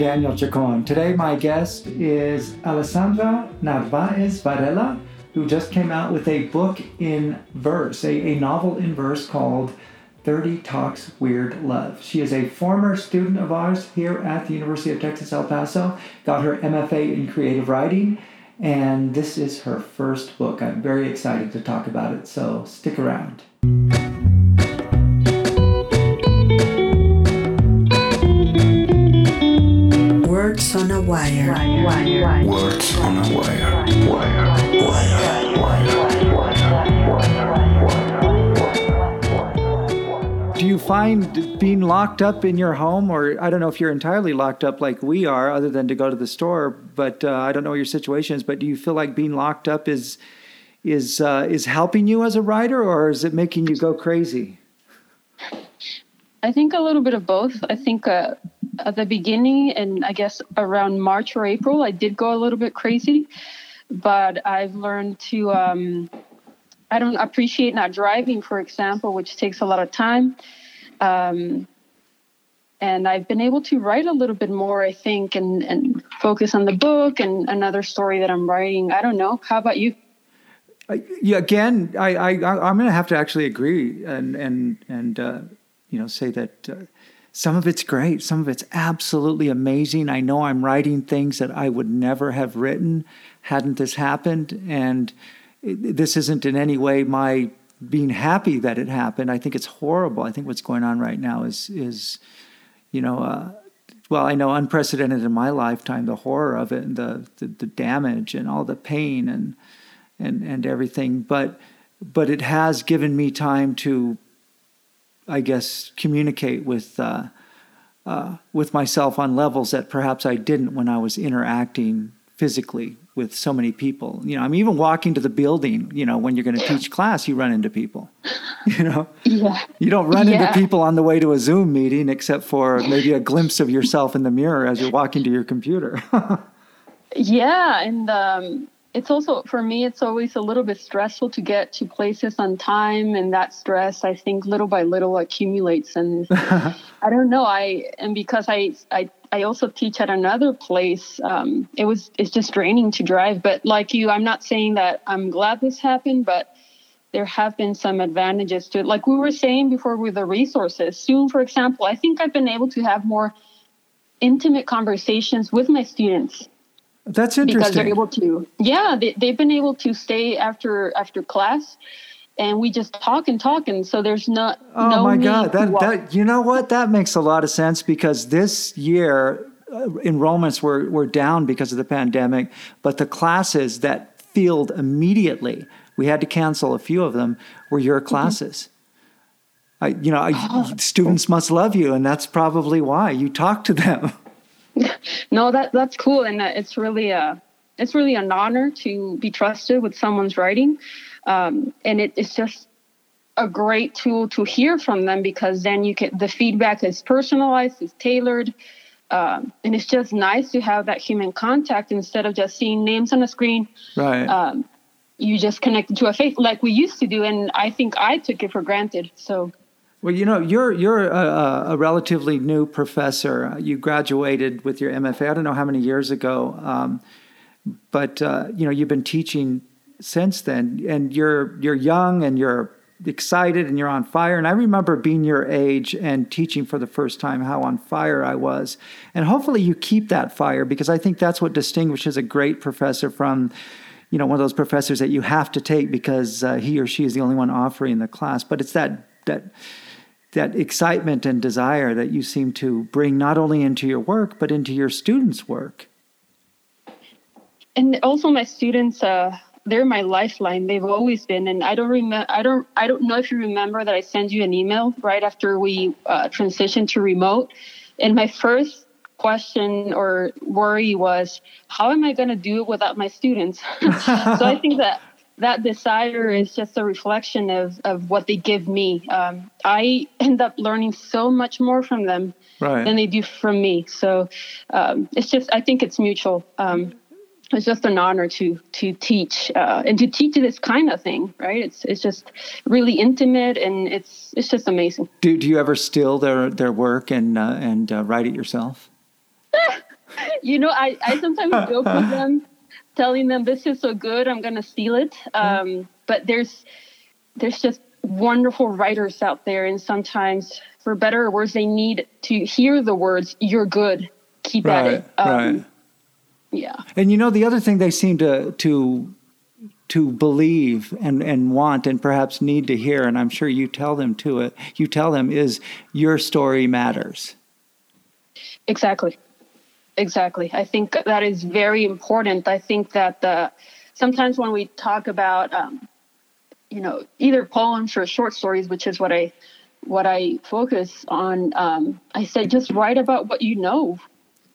Daniel Chacon. Today, my guest is Alessandra Narvaez Varela, who just came out with a book in verse, a, a novel in verse called 30 Talks Weird Love. She is a former student of ours here at the University of Texas El Paso, got her MFA in creative writing, and this is her first book. I'm very excited to talk about it, so stick around. Words on a wire. Words on a wire. Wire. Wire. Do you find being locked up in your home, or I don't know if you're entirely locked up like we are, other than to go to the store, but uh, I don't know what your situation is, but do you feel like being locked up is is uh, is helping you as a writer, or is it making you go crazy? I think a little bit of both. I think uh, at the beginning, and I guess around March or April, I did go a little bit crazy. But I've learned to, um, I don't appreciate not driving, for example, which takes a lot of time. Um, and I've been able to write a little bit more, I think, and, and focus on the book and another story that I'm writing. I don't know. How about you? Uh, yeah, again, I, I I'm going to have to actually agree and and and uh, you know say that uh, some of it's great, some of it's absolutely amazing. I know I'm writing things that I would never have written hadn't this happened, and this isn't in any way my being happy that it happened. I think it's horrible. I think what's going on right now is is you know. Uh, well, I know unprecedented in my lifetime, the horror of it and the, the, the damage and all the pain and and and everything but but it has given me time to i guess communicate with uh, uh, with myself on levels that perhaps i didn't when i was interacting physically with so many people you know i'm even walking to the building you know when you're going to teach class you run into people you know Yeah. you don't run Yeah. into people on the way to a zoom meeting except for maybe a glimpse of yourself in the mirror as you're walking to your computer Yeah, and um, it's also for me. It's always a little bit stressful to get to places on time, and that stress, I think, little by little accumulates. And I don't know. I and because I I I also teach at another place. Um, it was it's just draining to drive. But like you, I'm not saying that I'm glad this happened, but there have been some advantages to it. Like we were saying before with the resources. Zoom, for example, I think I've been able to have more intimate conversations with my students that's interesting. because they're able to yeah they, they've been able to stay after after class and we just talk and talk and so there's not Oh no my God! That that you know what? That makes a lot of sense because this year uh, enrollments were were down because of the pandemic, but the classes that filled immediately, we had to cancel a few of them. Were Mm-hmm. your classes? I, you know, I, Oh. students must love you, and that's probably why you talk to them. no that that's cool and it's really a it's really an honor to be trusted with someone's writing um, and it, it's just a great tool to hear from them because then you get the feedback is personalized is tailored um, and it's just nice to have that human contact instead of just seeing names on a screen Right. um, you just connect to a face like we used to do and i think i took it for granted so Well, you know, you're you're a, a relatively new professor. You graduated with your MFA. I don't know how many years ago, um, but uh, you know, you've been teaching since then, and you're you're young and you're excited and you're on fire. And I remember being your age and teaching for the first time how on fire I was. And hopefully, you keep that fire because I think that's what distinguishes a great professor from you know, one of those professors that you have to take because uh, he or she is the only one offering the class. But it's that that that excitement and desire that you seem to bring not only into your work but into your students' work. and also my students uh they're my lifeline. They've always been and i don't remember i don't i don't know if you remember that i sent you an email right after we uh, transitioned to remote. And my first question or worry was how am i going to do it without my students? So i think that that desire is just a reflection of, of what they give me um, i end up learning so much more from them Right. than they do from me. So um, it's just, I think it's mutual. Um, it's just an honor to to teach uh, and to teach this kind of thing, right? It's it's just really intimate and it's it's just amazing. Do, do you ever steal their, their work and uh, and uh, write it yourself? you know, I, I sometimes joke with them, telling them this is so good, I'm gonna steal it. Um, but there's there's just wonderful writers out there, and sometimes, for better or worse, they need to hear the words "You're good, keep at it." Um, right. Yeah. And you know, the other thing they seem to to to believe and and want and perhaps need to hear, and I'm sure you tell them to it. You tell them is your story matters. Exactly. Exactly. I think that is very important. I think that the, sometimes when we talk about, um, you know, either poems or short stories, which is what I what I focus on, um, I said just write about what you know.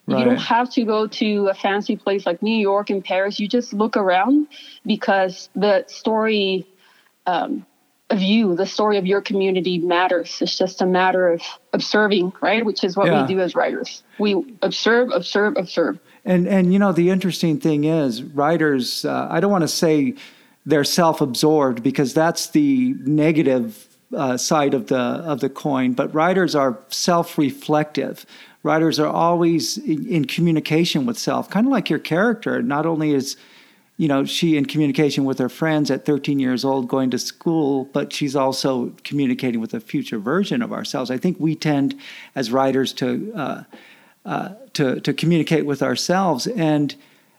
You don't have to go to a fancy place like New York and Paris. You just look around because the story um, of you, the story of your community matters. It's just a matter of observing, right? Which is what Yeah. we do as writers. We observe, observe, observe. And and you know the interesting thing is writers. Uh, I don't want to say they're self-absorbed because that's the negative uh, side of the of the coin. But writers are self-reflective. Writers are always in, in communication with self, kind of like your character. Not only is you know she in communication with her friends at 13 years old going to school but she's also communicating with a future version of ourselves. I think we tend as writers to uh, uh, to to communicate with ourselves. And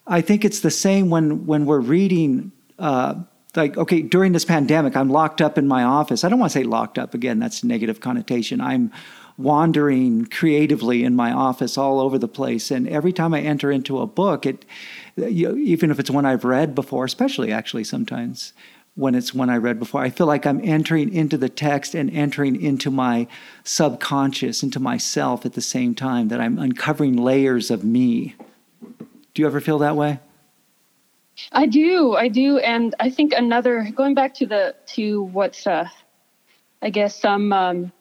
i think it's the same when when we're reading uh, like okay during this pandemic i'm locked up in my office. I don't want to say locked up again that's negative connotation. I'm wandering creatively in my office all over the place. And every time i enter into a book it you even if it's one i've read before especially actually sometimes when it's one i read before i feel like i'm entering into the text and entering into my subconscious into myself at the same time that i'm uncovering layers of me. Do you ever feel that way? I do, I do, and I think another going back to the to what's uh, I guess some um,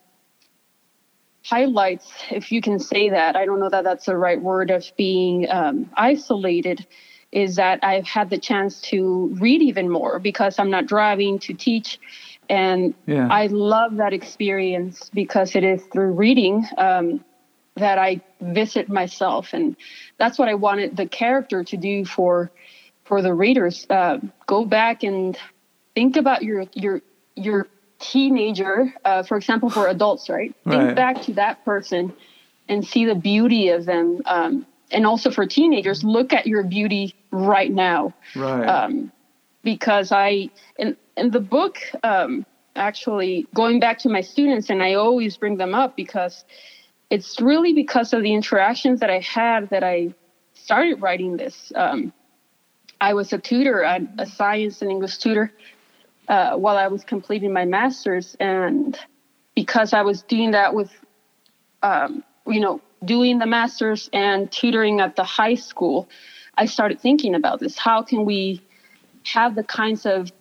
highlights, if you can say that. I don't know that that's the right word of being um, isolated. Is that I've had the chance to read even more because I'm not driving to teach, and Yeah. I love that experience because it is through reading um, that I visit myself, and that's what I wanted the character to do for for the readers. Uh, go back and think about your your your teenager, uh, for example, for adults, right? Right. Think back to that person and see the beauty of them. Um, and also for teenagers, look at your beauty right now right um, because I in in the book um, actually going back to my students and I always bring them up because it's really because of the interactions that I had that I started writing this. Um, I was a tutor, a, a science and English tutor, uh, while I was completing my master's, and because I was doing that with, um, you know, doing the master's and tutoring at the high school, I started thinking about this. How can we have the kinds of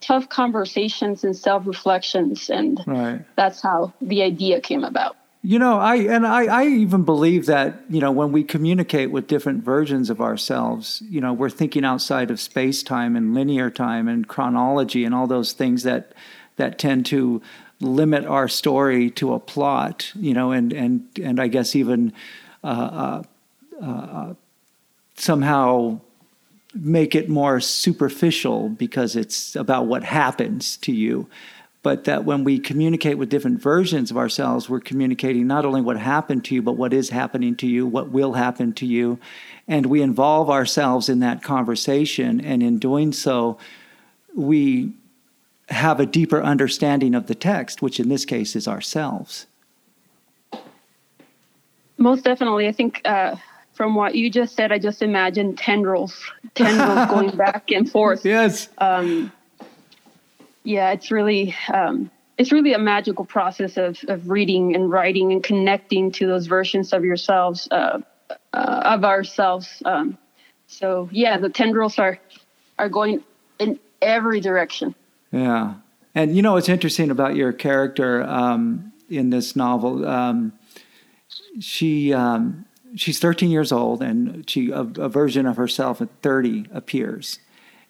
tough conversations and self reflections? And right that's how the idea came about. You know, I and I, I even believe that you know when we communicate with different versions of ourselves, you know, we're thinking outside of space time and linear time and chronology and all those things that that tend to limit our story to a plot. You know, and and and I guess even uh, uh, uh, somehow make it more superficial because it's about what happens to you. But that when we communicate with different versions of ourselves, we're communicating not only what happened to you, but what is happening to you, what will happen to you. And we involve ourselves in that conversation. And in doing so, we have a deeper understanding of the text, which in this case is ourselves. Most definitely. I think uh, from what you just said, I just imagined tendrils, tendrils going back and forth. Yes. Um, yeah, it's really um, it's really a magical process of of reading and writing and connecting to those versions of yourselves uh, uh, of ourselves. Um, so yeah, the tendrils are are going in every direction. Yeah. And you know what's interesting about your character um, in this novel? Um, she um, she's 13 years old, and she a, a version of herself at 30 appears,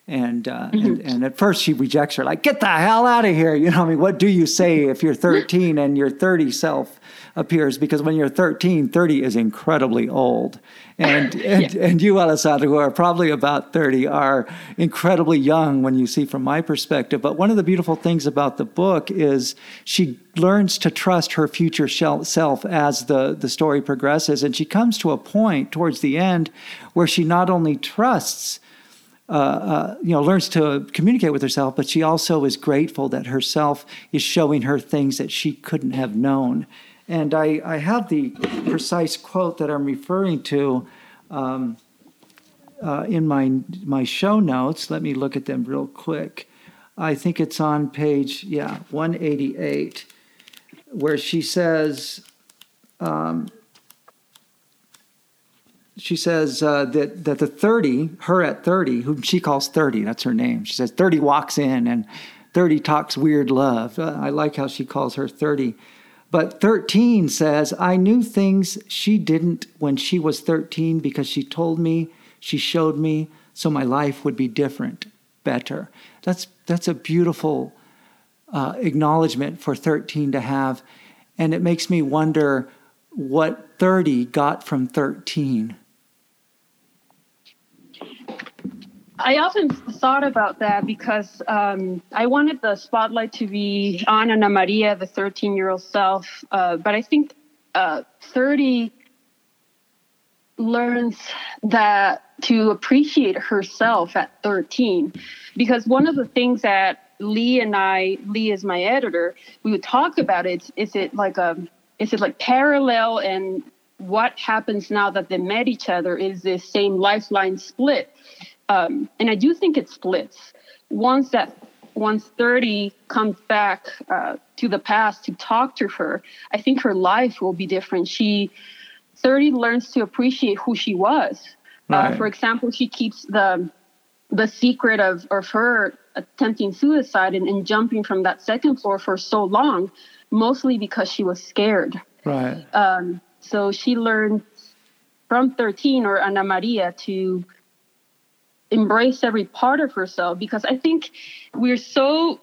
And, uh, and and at first she rejects her, like, get the hell out of here. You know, I mean, what do you say if you're 13 and your 30 self appears? Because when you're 13, 30 is incredibly old. And and, and you, Alessandra, who are probably about 30, are incredibly young when you see from my perspective. But one of the beautiful things about the book is she learns to trust her future self as the, the story progresses. And she comes to a point towards the end where she not only trusts uh, uh, you know, learns to communicate with herself, but she also is grateful that herself is showing her things that she couldn't have known. And I, I have the precise quote that I'm referring to um, uh, in my my show notes. Let me look at them real quick. I think it's on page yeah 188, where she says. Um, she says uh, that that the 30, her at 30, whom she calls 30, that's her name. She says 30 walks in and 30 talks weird love. Uh, I like how she calls her 30. But 13 says, I knew things she didn't when she was 13 because she told me, she showed me, so my life would be different, better. That's, that's a beautiful uh, acknowledgement for 13 to have. And it makes me wonder what 30 got from 13. I often thought about that because um, I wanted the spotlight to be on Ana Maria, the 13 year old self. Uh, but I think uh, 30 learns that to appreciate herself at 13. Because one of the things that Lee and I, Lee is my editor, we would talk about it. Is it like a, is it like parallel and what happens now that they met each other is this same lifeline split um, and I do think it splits. Once that once 30 comes back uh, to the past to talk to her, I think her life will be different. She 30 learns to appreciate who she was. Uh, right. Uh, for example, she keeps the the secret of, of her attempting suicide and, and jumping from that second floor for so long, mostly because she was scared. Right. Um, so she learned from 13 or Ana Maria to embrace every part of herself because I think we're so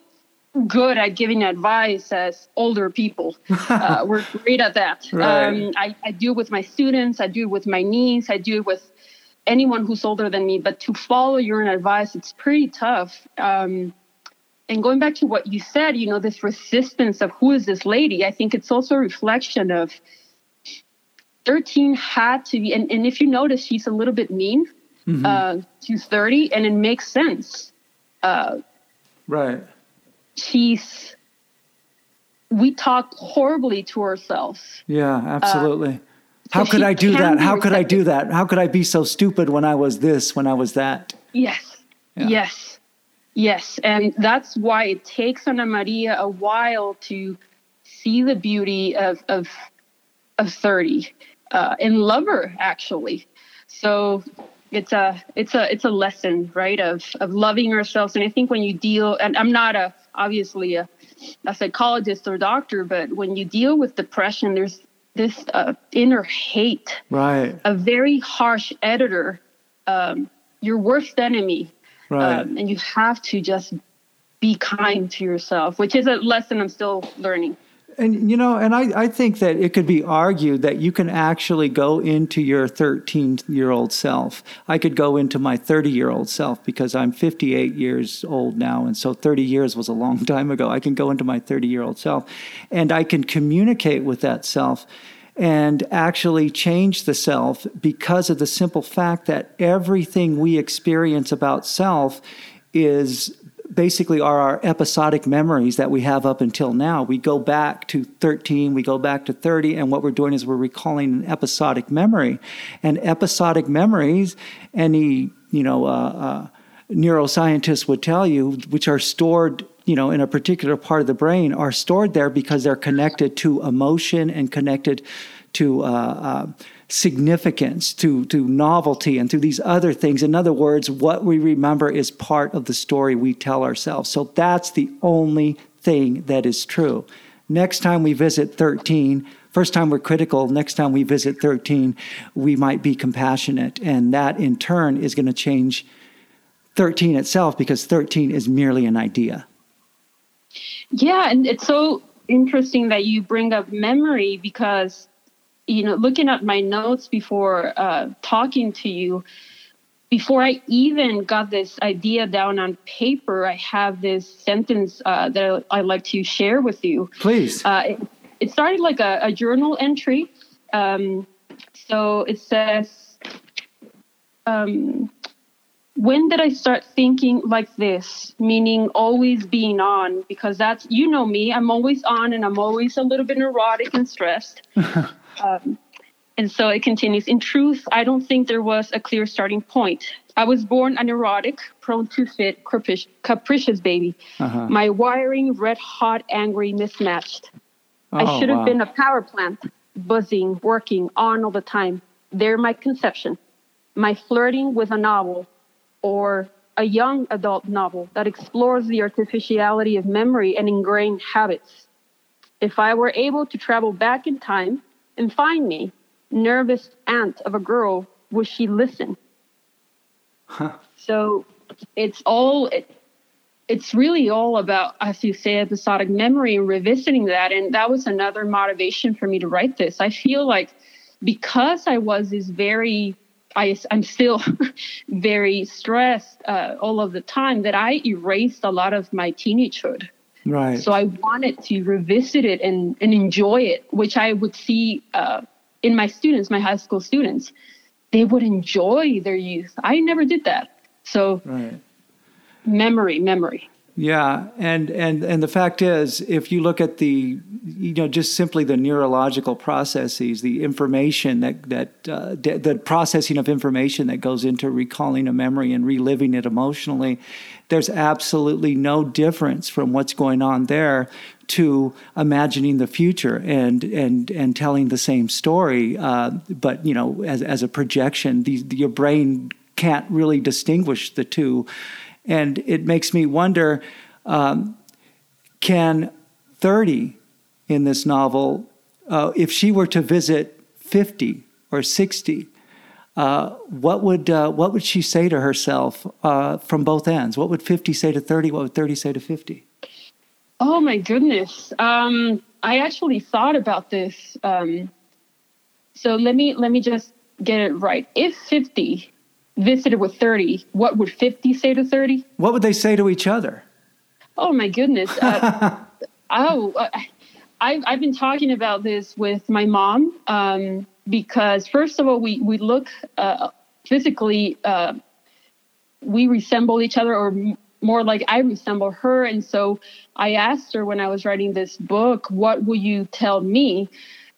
good at giving advice as older people. Uh, we're great at that. Right. Um, I, I do it with my students, I do it with my niece, I do it with anyone who's older than me. But to follow your own advice, it's pretty tough. Um, and going back to what you said, you know, this resistance of who is this lady, I think it's also a reflection of 13 had to be, and, and if you notice, she's a little bit mean mm-hmm. uh, to 30, and it makes sense. Uh, right. She's, we talk horribly to ourselves. Yeah, absolutely. Uh, How could I do that? How could I do that? How could I be so stupid when I was this, when I was that? Yes. Yeah. Yes. Yes. And that's why it takes Ana Maria a while to see the beauty of, of, of 30 uh, and love her, actually. So it's a it's a it's a lesson right of of loving ourselves and i think when you deal and i'm not a obviously a, a psychologist or doctor but when you deal with depression there's this uh, inner hate. Right. A very harsh editor um, your worst enemy. Right. Um, and you have to just be kind to yourself which is a lesson i'm still learning and you know, and I, I think that it could be argued that you can actually go into your 13 year old self. I could go into my 30 year old self because I'm 58 years old now. And so 30 years was a long time ago. I can go into my 30 year old self and I can communicate with that self and actually change the self because of the simple fact that everything we experience about self is basically are our episodic memories that we have up until now. We go back to 13, we go back to 30, and what we're doing is we're recalling an episodic memory. And episodic memories, any you know uh, uh, neuroscientist would tell you, which are stored you know in a particular part of the brain, are stored there because they're connected to emotion and connected to uh, uh significance, to, to novelty, and to these other things. In other words, what we remember is part of the story we tell ourselves. So that's the only thing that is true. Next time we visit 13, first time we're critical, next time we visit 13, we might be compassionate. And that in turn is going to change 13 itself because 13 is merely an idea. Yeah, and it's so interesting that you bring up memory because, you know, looking at my notes before uh, talking to you, before I even got this idea down on paper, I have this sentence uh, that I'd like to share with you. Please. Uh, it, it, started like a, a journal entry. Um, so it says, um, when did I start thinking like this? Meaning always being on, because that's, you know me, I'm always on and I'm always a little bit neurotic and stressed. um, and so it continues. In truth, I don't think there was a clear starting point. I was born a neurotic, prone to fit, capricious, capricious baby. Uh-huh. My wiring, red hot, angry, mismatched. Oh, I should have wow. been a power plant, buzzing, working on all the time. There, my conception. My flirting with a novel, or a young adult novel that explores the artificiality of memory and ingrained habits. If I were able to travel back in time and find me, nervous aunt of a girl, would she listen? Huh. So it's all, it, it's really all about, as you say, episodic memory and revisiting that. And that was another motivation for me to write this. I feel like because I was this very I, I'm still very stressed uh, all of the time that I erased a lot of my teenagehood. Right. So I wanted to revisit it and, and enjoy it, which I would see uh, in my students, my high school students. They would enjoy their youth. I never did that. So, right. memory, memory. Yeah, and and and the fact is, if you look at the, you know, just simply the neurological processes, the information that that uh, the processing of information that goes into recalling a memory and reliving it emotionally, there's absolutely no difference from what's going on there to imagining the future and and and telling the same story, uh, but you know, as as a projection, the, your brain can't really distinguish the two and it makes me wonder um, can 30 in this novel, uh, if she were to visit 50 or 60, uh, what would uh, what would she say to herself uh, from both ends? What would 50 say to 30? What would 30 say to 50? Oh my goodness! Um, I actually thought about this. Um, so let me let me just get it right. If 50 visited with 30, what would 50 say to 30? What would they say to each other? Oh my goodness. Uh, oh, uh, I've, I've been talking about this with my mom um, because, first of all, we, we look uh, physically, uh, we resemble each other, or more like I resemble her. And so I asked her when I was writing this book, What will you tell me?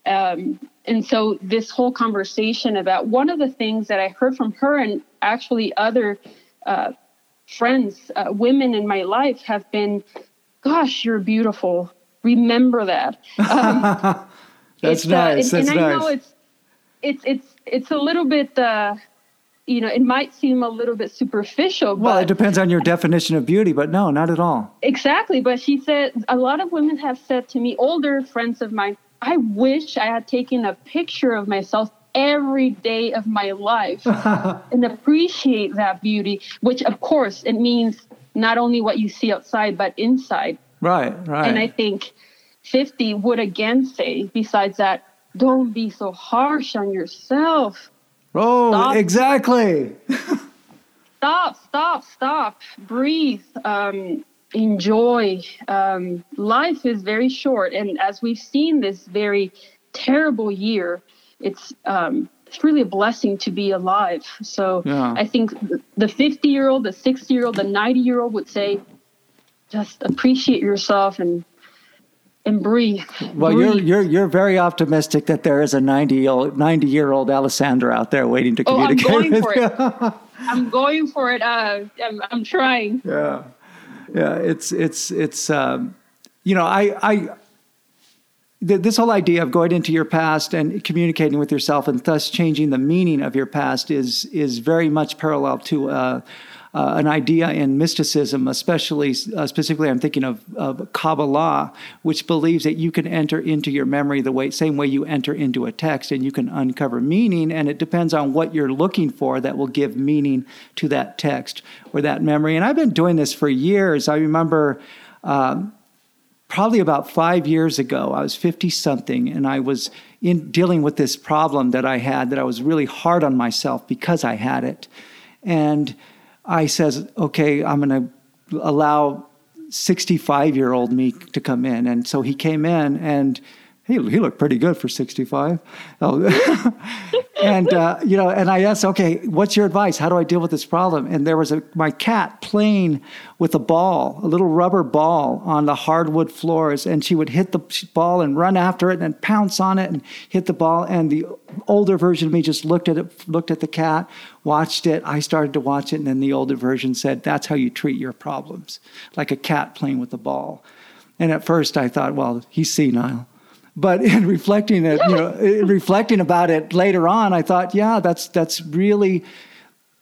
Um, and so this whole conversation about one of the things that I heard from her and actually other uh, friends, uh, women in my life have been, "Gosh, you're beautiful. Remember that." Um, That's nice. Uh, and, That's and nice. I know it's it's it's it's a little bit. Uh, you know, it might seem a little bit superficial. Well, it depends on your definition of beauty, but no, not at all. Exactly. But she said, a lot of women have said to me, older friends of mine, I wish I had taken a picture of myself every day of my life and appreciate that beauty, which of course it means not only what you see outside, but inside. Right, right. And I think 50 would again say, besides that, don't be so harsh on yourself. Oh, stop. exactly. stop, stop, stop. Breathe. Um, enjoy. Um, life is very short, and as we've seen this very terrible year, it's um, it's really a blessing to be alive. So yeah. I think the 50 year old, the 60 year old, the 90 year old would say, just appreciate yourself and and breathe. Well, breathe. you're you're you're very optimistic that there is a 90 year old 90 year old Alessandra out there waiting to communicate. Oh, I'm going for it. I'm going for it. Uh, I'm, I'm trying. Yeah yeah, it's it's it's um, you know I I this whole idea of going into your past and communicating with yourself and thus changing the meaning of your past is is very much parallel to uh, uh, an idea in mysticism, especially uh, specifically, I'm thinking of, of Kabbalah, which believes that you can enter into your memory the way same way you enter into a text, and you can uncover meaning, and it depends on what you're looking for that will give meaning to that text or that memory. And I've been doing this for years. I remember. Um, probably about five years ago, I was 50 something, and I was in dealing with this problem that I had that I was really hard on myself because I had it. And I says, okay, I'm going to allow 65 year old me to come in. And so he came in and he, he looked pretty good for 65. Oh. and, uh, you know, and I asked, okay, what's your advice? How do I deal with this problem? And there was a, my cat playing with a ball, a little rubber ball on the hardwood floors. And she would hit the ball and run after it and pounce on it and hit the ball. And the older version of me just looked at it, looked at the cat, watched it. I started to watch it. And then the older version said, that's how you treat your problems, like a cat playing with a ball. And at first I thought, well, he's senile. But in reflecting it, you know, reflecting about it later on, I thought, yeah, that's that's really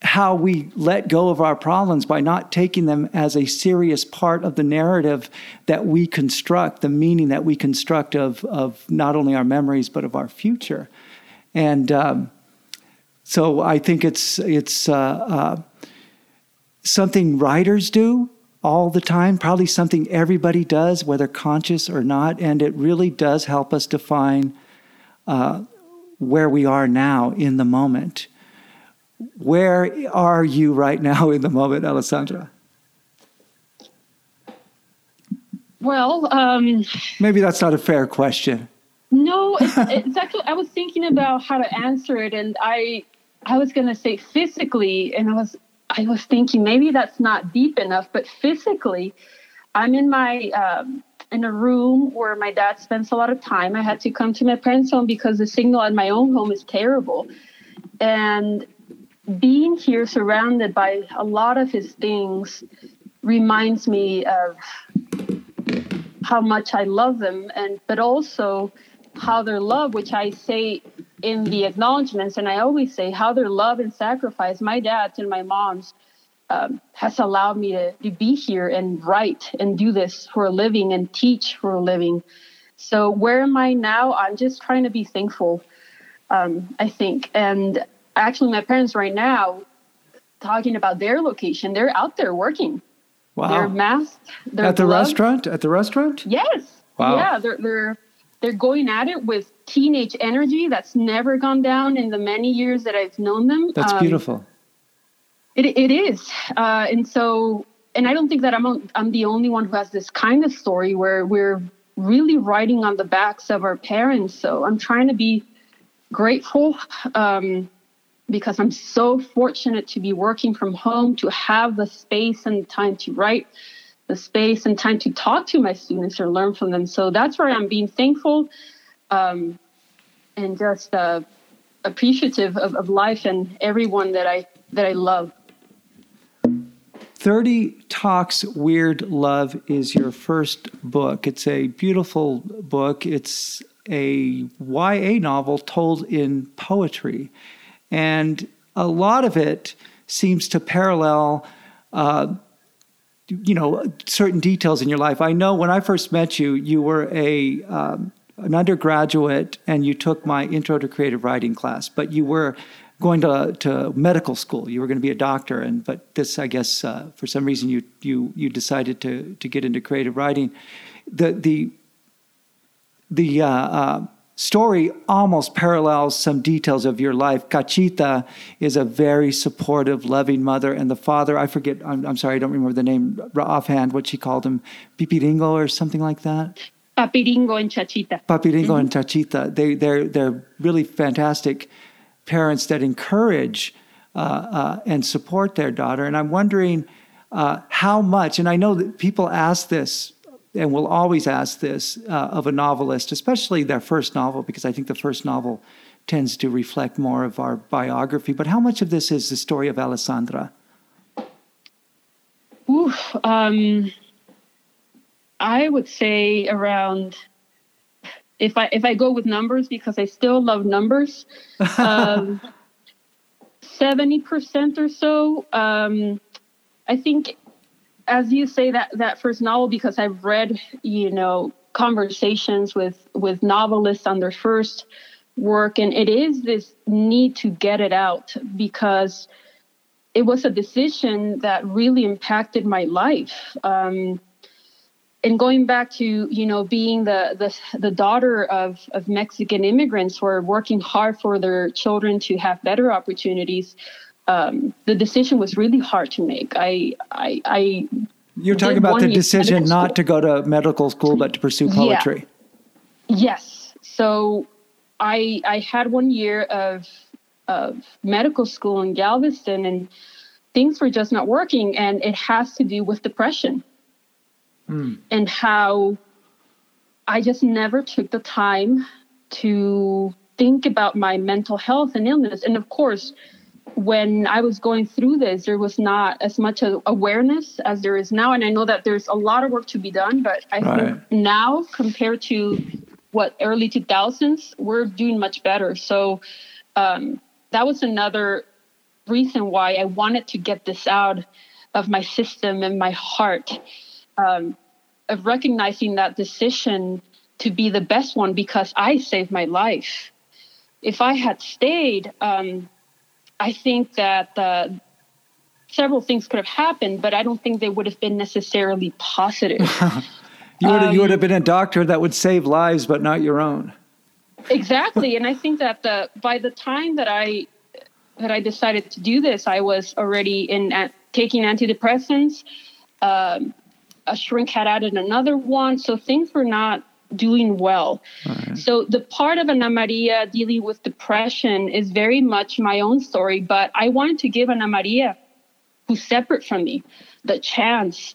how we let go of our problems by not taking them as a serious part of the narrative that we construct, the meaning that we construct of of not only our memories but of our future. And um, so I think it's it's uh, uh, something writers do all the time, probably something everybody does, whether conscious or not. And it really does help us define uh, where we are now in the moment. Where are you right now in the moment, Alessandra? Well, um, maybe that's not a fair question. No, it's, it's actually, I was thinking about how to answer it, and I, I was going to say physically, and I was I was thinking maybe that's not deep enough, but physically, I'm in my um, in a room where my dad spends a lot of time. I had to come to my parents' home because the signal at my own home is terrible, and being here surrounded by a lot of his things reminds me of how much I love them, and but also how their love, which I say in the acknowledgments, and I always say how their love and sacrifice, my dad's and my mom's, um, has allowed me to, to be here and write and do this for a living and teach for a living. So where am I now? I'm just trying to be thankful, um, I think. And actually, my parents right now, talking about their location, they're out there working. Wow. They're masked. They're at the gloved. restaurant? At the restaurant? Yes. Wow. Yeah, they're they're they're going at it with teenage energy that's never gone down in the many years that I've known them. That's um, beautiful. It, it is. Uh, and so, and I don't think that I'm, I'm the only one who has this kind of story where we're really riding on the backs of our parents. So I'm trying to be grateful um, because I'm so fortunate to be working from home, to have the space and time to write the space and time to talk to my students or learn from them. So that's where I'm being thankful um, and just uh, appreciative of, of life and everyone that I that I love. 30 Talks Weird Love is your first book. It's a beautiful book. It's a YA novel told in poetry. And a lot of it seems to parallel uh, you know certain details in your life. I know when I first met you, you were a um, an undergraduate and you took my intro to creative writing class, but you were going to, to medical school. You were going to be a doctor, and but this, I guess, uh, for some reason, you you you decided to to get into creative writing. The the the uh, uh, story almost parallels some details of your life. Cachita is a very supportive, loving mother, and the father, I forget, I'm, I'm sorry, I don't remember the name offhand, what she called him, Pipiringo or something like that. Papiringo and Chachita. Papiringo mm-hmm. and Chachita. They, they're, they're really fantastic parents that encourage uh, uh, and support their daughter. And I'm wondering uh, how much, and I know that people ask this and will always ask this uh, of a novelist, especially their first novel, because I think the first novel tends to reflect more of our biography. But how much of this is the story of Alessandra? Oof, um, I would say around. If I if I go with numbers because I still love numbers, um, seventy um, percent or so. Um, I think, as you say that that first novel, because I've read, you know, conversations with with novelists on their first work, and it is this need to get it out because it was a decision that really impacted my life. Um, and going back to you know being the the, the daughter of, of Mexican immigrants who are working hard for their children to have better opportunities, um, the decision was really hard to make. I I, I you're talking about the decision not to go to medical school but to pursue poetry. Yeah. Yes. So I I had one year of of medical school in Galveston and things were just not working and it has to do with depression mm. and how I just never took the time to think about my mental health and illness. And of course, when I was going through this, there was not as much awareness as there is now. And I know that there's a lot of work to be done, but I right. think now compared to what early 2000s, we're doing much better. So um, that was another reason why I wanted to get this out of my system and my heart um, of recognizing that decision to be the best one because I saved my life. If I had stayed, um, I think that uh, several things could have happened, but I don't think they would have been necessarily positive. you, would, um, you would have been a doctor that would save lives, but not your own. Exactly, and I think that the by the time that I that I decided to do this, I was already in uh, taking antidepressants. Um, a shrink had added another one, so things were not doing well. Right. So the part of Ana Maria dealing with depression is very much my own story, but I wanted to give Ana Maria, who's separate from me, the chance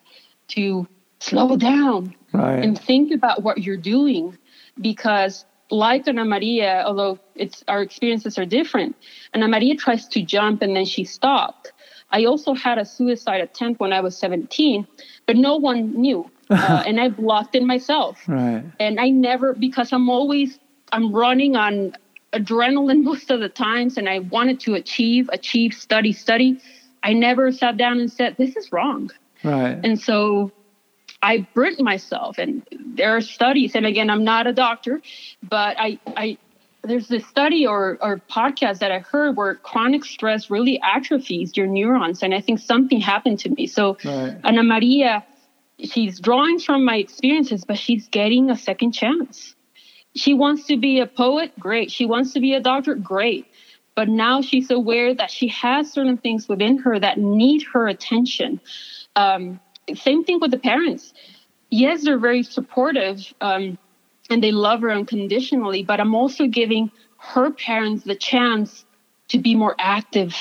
to slow down right. and think about what you're doing because like Ana Maria, although it's our experiences are different, Ana Maria tries to jump and then she stopped. I also had a suicide attempt when I was 17, but no one knew. Uh, and I blocked it myself. Right. And I never, because I'm always, I'm running on adrenaline most of the times and I wanted to achieve, achieve, study, study. I never sat down and said, this is wrong. Right. And so I burnt myself. And there are studies, and again, I'm not a doctor, but I, I there's this study or, or podcast that I heard where chronic stress really atrophies your neurons. And I think something happened to me. So right. Ana Maria, she's drawing from my experiences, but she's getting a second chance. She wants to be a poet, great. She wants to be a doctor, great. But now she's aware that she has certain things within her that need her attention. Um, same thing with the parents. Yes, they're very supportive. Um, and they love her unconditionally. But I'm also giving her parents the chance to be more active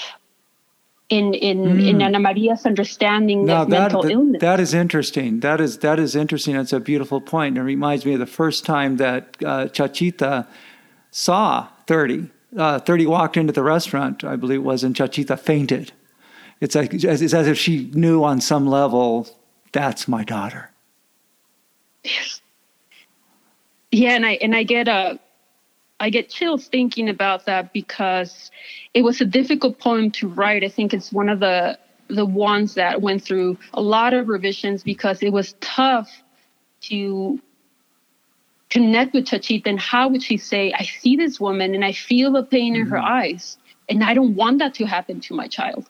in in mm. in Ana Maria's understanding now of that, mental that, illness. That is interesting. That is that is interesting. That's a beautiful point. It reminds me of the first time that uh, Chachita saw 30. Uh, 30 walked into the restaurant, I believe it was, and Chachita fainted. It's like it's as if she knew on some level that's my daughter. Yes. Yeah, and I and I get a uh, get chills thinking about that because it was a difficult poem to write. I think it's one of the the ones that went through a lot of revisions because it was tough to connect with Chachita and how would she say, I see this woman and I feel the pain mm-hmm. in her mm-hmm. eyes and I don't want that to happen to my child.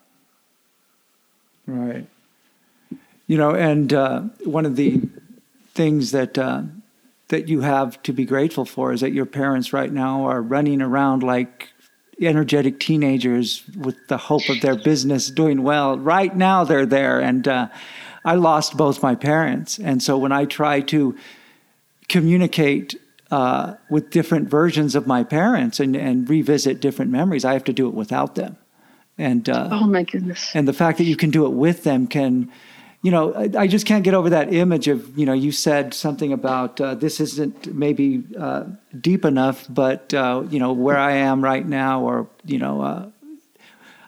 Right. You know, and uh, one of the things that uh, that you have to be grateful for is that your parents right now are running around like energetic teenagers with the hope of their business doing well. Right now, they're there. And uh, I lost both my parents. And so when I try to communicate uh, with different versions of my parents and, and revisit different memories, I have to do it without them. And uh, oh my goodness! And the fact that you can do it with them can you know, I, I, just can't get over that image of, you know, you said something about uh, this isn't maybe uh, deep enough, but, uh, you know, where I am right now or, you know, uh,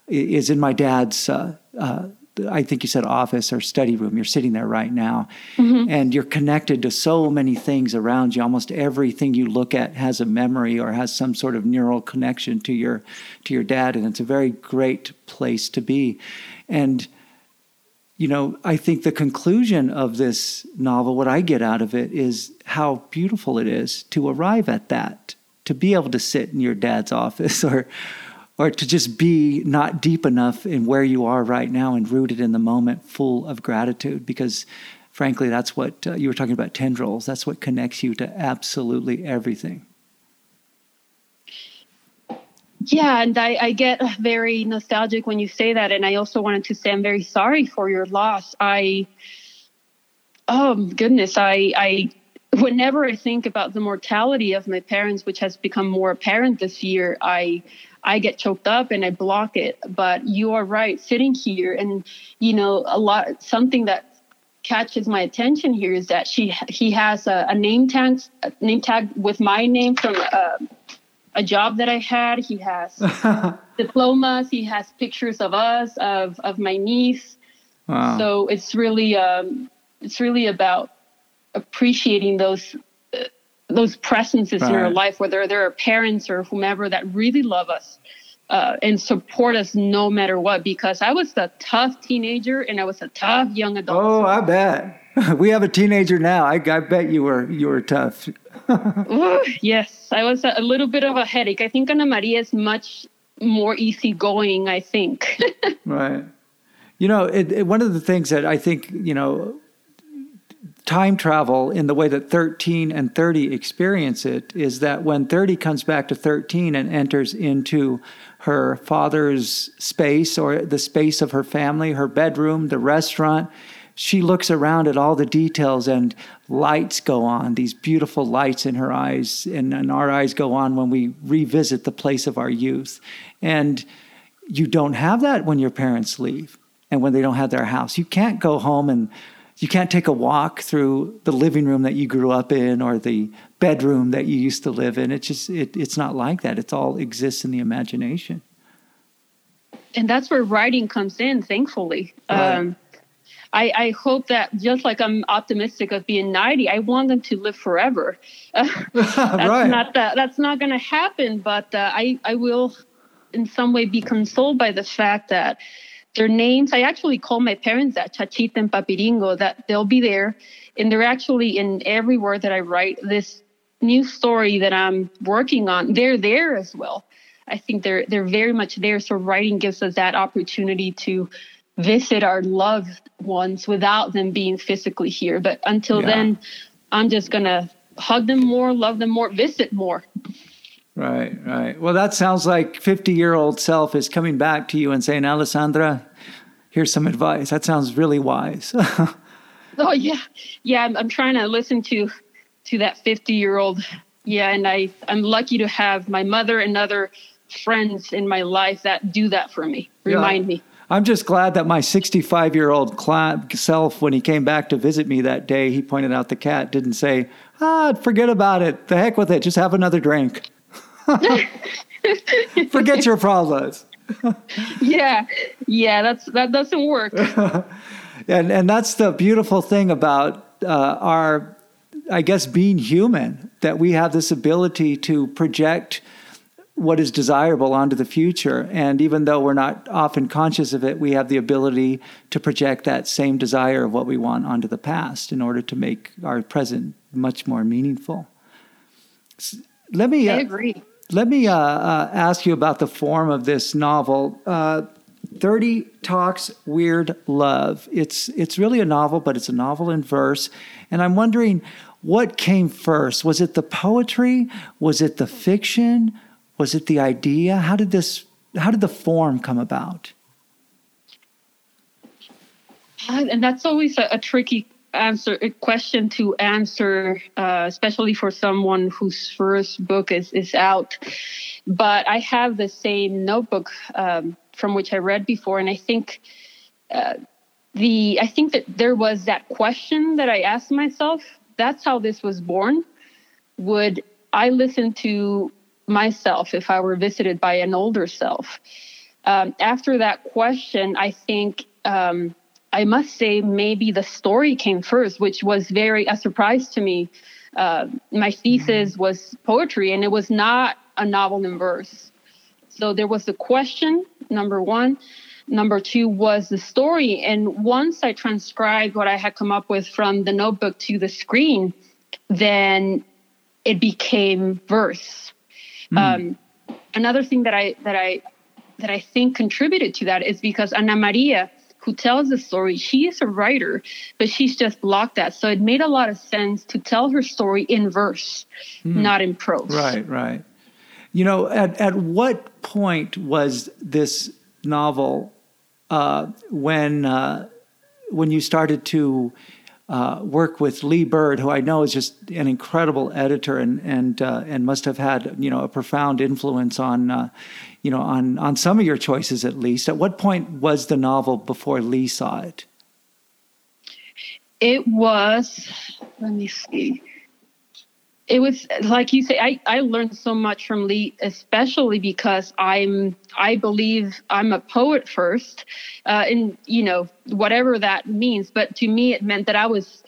is in my dad's, uh, uh, I think you said office or study room. You're sitting there right now mm-hmm. and you're connected to so many things around you. Almost everything you look at has a memory or has some sort of neural connection to your, to your dad. And it's a very great place to be. And, you know, I think the conclusion of this novel, what I get out of it, is how beautiful it is to arrive at that, to be able to sit in your dad's office or or to just be not deep enough in where you are right now and rooted in the moment full of gratitude. Because frankly that's what uh, you were talking about tendrils. That's what connects you to absolutely everything yeah and I, I get very nostalgic when you say that and i also wanted to say i'm very sorry for your loss i oh goodness i i whenever i think about the mortality of my parents which has become more apparent this year i I get choked up and I block it. But you are right, sitting here and you know a lot something that catches my attention here is that she he has a, a name tag a name tag with my name from uh, a job that I had. He has diplomas. He has pictures of us of of my niece. Wow. So it's really um, it's really about appreciating those those presences right. in our life, whether they're parents or whomever that really love us uh, and support us no matter what. Because I was a tough teenager and I was a tough young adult. Oh, I bet. We have a teenager now. I, I bet you were you were tough. Ooh, yes, I was a, little bit of a headache. I think Ana Maria is much more easygoing. I think. right. You know, it, it, one of the things that I think you know time travel in the way that 13 and 30 experience it is that when 30 comes back to 13 and enters into her father's space or the space of her family, her bedroom, the restaurant, she looks around at all the details and lights go on, these beautiful lights in her eyes, and, and our eyes go on when we revisit the place of our youth. And you don't have that when your parents leave and when they don't have their house. You can't go home and you can't take a walk through the living room that you grew up in or the bedroom that you used to live in. It's just it, it's not like that. It all exists in the imagination. And that's where writing comes in, thankfully. Right. Um, I, I, hope that just like I'm optimistic of being 90, I want them to live forever. Uh, that's right. not that, that's not going to happen, but uh, I, I will in some way be consoled by the fact that their names. I actually call my parents that Chachita and Papiringo, that they'll be there. And they're actually in every word that I write. This new story that I'm working on, they're there as well. I think they're they're very much there. So writing gives us that opportunity to visit our loved ones without them being physically here. But until yeah. then, I'm just gonna hug them more, love them more, visit more. Right, right. Well, that sounds like 50 year old self is coming back to you and saying, Alessandra, here's some advice. That sounds really wise. oh yeah, yeah. I'm, I'm trying to listen to to that 50 year old. Yeah, and I I'm lucky to have my mother and other friends in my life that do that for me. Remind yeah. me. I'm just glad that my 65 year old self, when he came back to visit me that day, he pointed out the cat, didn't say, ah, forget about it. The heck with it. Just have another drink. Forget your problems. yeah, yeah, that's that doesn't work. and and that's the beautiful thing about uh, our, I guess, being human that we have this ability to project what is desirable onto the future. And even though we're not often conscious of it, we have the ability to project that same desire of what we want onto the past in order to make our present much more meaningful. Let me. Uh, I agree. Let me uh, uh, ask you about the form of this novel. Uh, 30 Talks Weird Love. It's, it's really a novel, but it's a novel in verse. And I'm wondering what came first? Was it the poetry? Was it the fiction? Was it the idea? How did this, how did the form come about? And that's always a, a tricky answer a question to answer, uh, especially for someone whose first book is is out. But I have the same notebook um, from which I read before, and I think uh, the I think that there was that question that I asked myself. That's how this was born. Would I listen to myself if I were visited by an older self? Um, after that question, I think. Um, I must say, maybe the story came first, which was very a surprise to me. Uh, my thesis mm-hmm. was poetry, and it was not a novel in verse. So there was the question, number one. number two was the story. And once I transcribed what I had come up with from the notebook to the screen, then it became verse. Mm. Um, another thing that I that I that I think contributed to that is because Ana Maria, who tells the story, she is a writer, but she's just blocked that. So it made a lot of sense to tell her story in verse, mm. not in prose. Right, right. You know, at at what point was this novel uh, when uh, when you started to uh, work with Lee Byrd, who I know is just an incredible editor and and uh, and must have had you know a profound influence on uh, you know on on some of your choices at least. At what point was the novel before Lee saw it? It was. Let me see it was like you say I, I learned so much from lee especially because i'm i believe i'm a poet first uh, and you know whatever that means but to me it meant that i was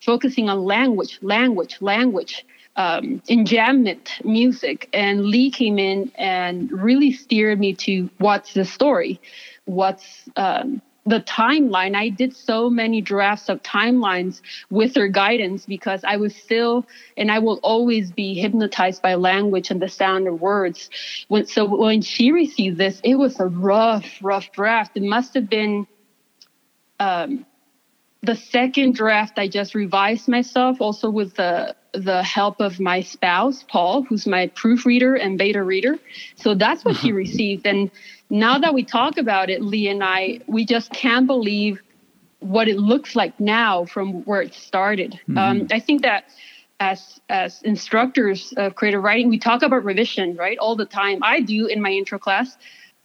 focusing on language language language um, enjambment music and lee came in and really steered me to what's the story what's um, the timeline. I did so many drafts of timelines with her guidance because I was still, and I will always be hypnotized by language and the sound of words. When, so when she received this, it was a rough, rough draft. It must have been um, the second draft. I just revised myself, also with the the help of my spouse Paul, who's my proofreader and beta reader. So that's what she received, and now that we talk about it, Lee and I, we just can't believe what it looks like now from where it started. Mm-hmm. Um, I think that as as instructors of creative writing, we talk about revision, right, all the time. I do in my intro class.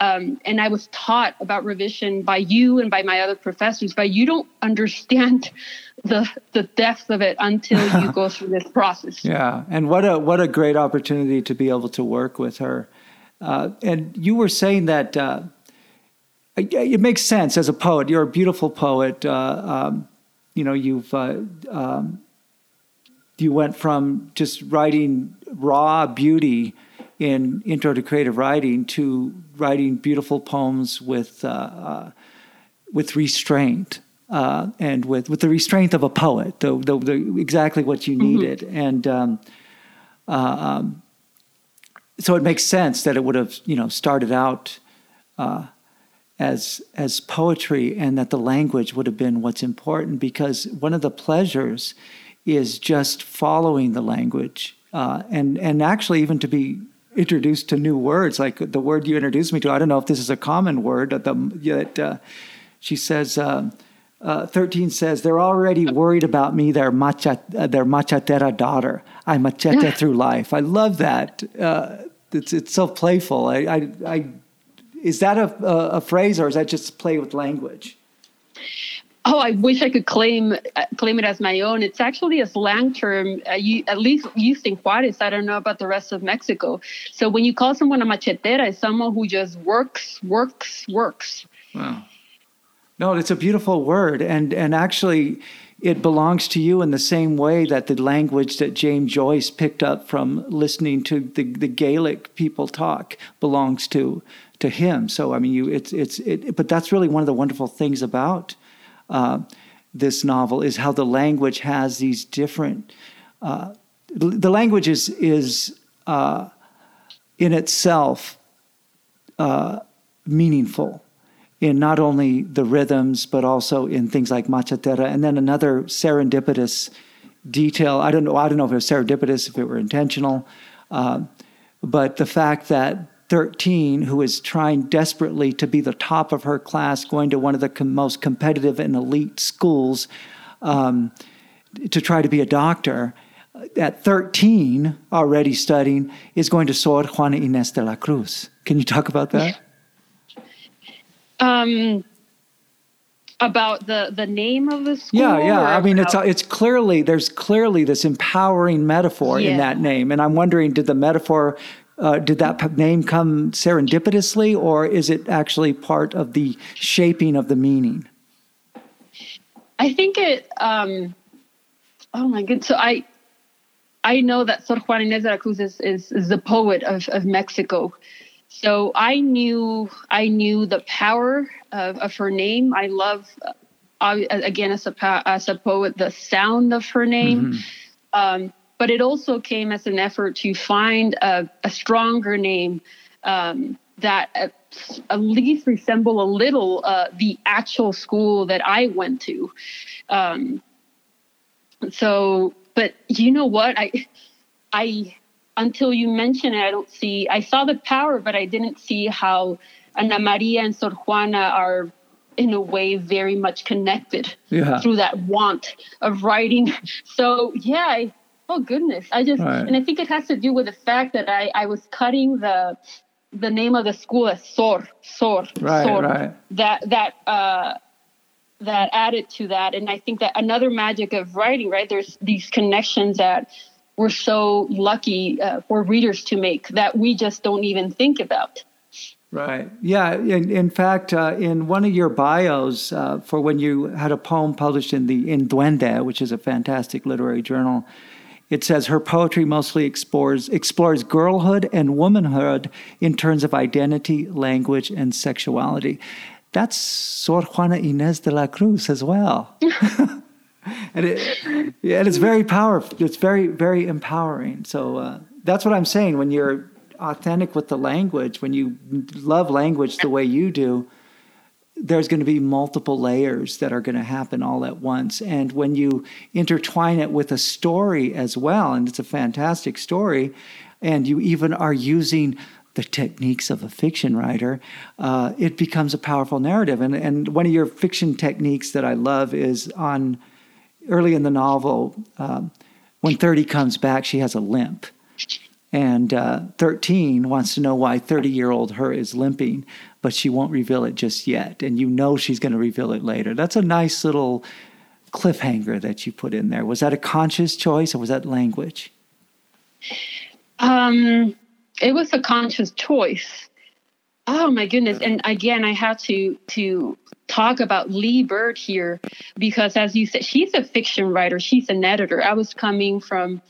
Um, and I was taught about revision by you and by my other professors, but you don't understand the the depth of it until you go through this process. Yeah, and what a what a great opportunity to be able to work with her. Uh, and you were saying that uh, it makes sense as a poet. You're a beautiful poet. Uh, um, you know, you've uh, um, you went from just writing raw beauty in Intro to Creative Writing to writing beautiful poems with uh, uh, with restraint. and with, with the restraint of a poet, the, the, the exactly what you mm-hmm. needed, mm-hmm. and um, um, so it makes sense that it would have you know started out uh, as as poetry and that the language would have been what's important because one of the pleasures is just following the language uh, and and actually even to be introduced to new words like the word you introduced me to I don't know if this is a common word the that uh, she says uh, uh, 13 says they're already worried about me their macha uh, their machetera daughter I machete through life I love that uh, it's it's so playful. I, I, I is that a, a, a phrase or is that just play with language? Oh, I wish I could claim uh, claim it as my own. It's actually a slang term, uh, you, at least used in Juarez. I don't know about the rest of Mexico. So when you call someone a machetera, it's someone who just works, works, works. Wow. No, it's a beautiful word, and and actually, it belongs to you in the same way that the language that James Joyce picked up from listening to the, the Gaelic people talk belongs to to him. So I mean, you it's it's it, but that's really one of the wonderful things about uh, this novel is how the language has these different. Uh, the language is is uh, in itself uh, meaningful in not only the rhythms but also in things like machetera. And then another serendipitous detail i don't know i don't know if it was serendipitous if it were intentional uh, but the fact that 13 who is trying desperately to be the top of her class going to one of the com- most competitive and elite schools um, to try to be a doctor at 13 already studying is going to Sor Juana Inés de la Cruz. Can you talk about that um, about the the name of the school. Yeah, yeah. I mean, it's it's clearly there's clearly this empowering metaphor yeah. in that name, and I'm wondering, did the metaphor uh, did that name come serendipitously, or is it actually part of the shaping of the meaning? I think it. Um, oh my goodness! So I, I know that Sor Juana Inés de la Cruz is, is, is the poet of, of Mexico, so I knew I knew the power of, of her name. I love, uh, again, as a, as a poet, the sound of her name. Mm-hmm. Um, but it also came as an effort to find a, a stronger name um, that at, at, least resemble a little uh, the actual school that I went to. Um, so, but you know what? I, I, until you mention it, I don't see, I saw the power, but I didn't see how Ana Maria and Sor Juana are in a way very much connected yeah. through that want of writing. So yeah, I, oh goodness, I just right. and I think it has to do with the fact that I I was cutting the the name of the school as Sor Sor right, Sor right. that that uh that added to that and I think that another magic of writing right there's these connections that we're so lucky uh, for readers to make that we just don't even think about. Right. Yeah. In, in fact, uh, in one of your bios uh, for when you had a poem published in the in Duende, which is a fantastic literary journal, it says her poetry mostly explores explores girlhood and womanhood in terms of identity, language, and sexuality. That's Sor Juana Inés de la Cruz as well. and it, and it's very powerful. It's very, very empowering. So uh, that's what I'm saying. When you're authentic with the language, when you love language the way you do, there's going to be multiple layers that are going to happen all at once. And when you intertwine it with a story as well, and it's a fantastic story, and you even are using the techniques of a fiction writer, uh, it becomes a powerful narrative. And, and one of your fiction techniques that I love is on early in the novel, um, when 30 comes back, she has a limp. And uh, 13 wants to know why 30 year old her is limping, but she won't reveal it just yet. And you know she's going to reveal it later. That's a nice little cliffhanger that you put in there. Was that a conscious choice or was that language? Um, it was a conscious choice. Oh my goodness! And again, I had to to talk about Lee Byrd here because, as you said, she's a fiction writer. She's an editor. I was coming from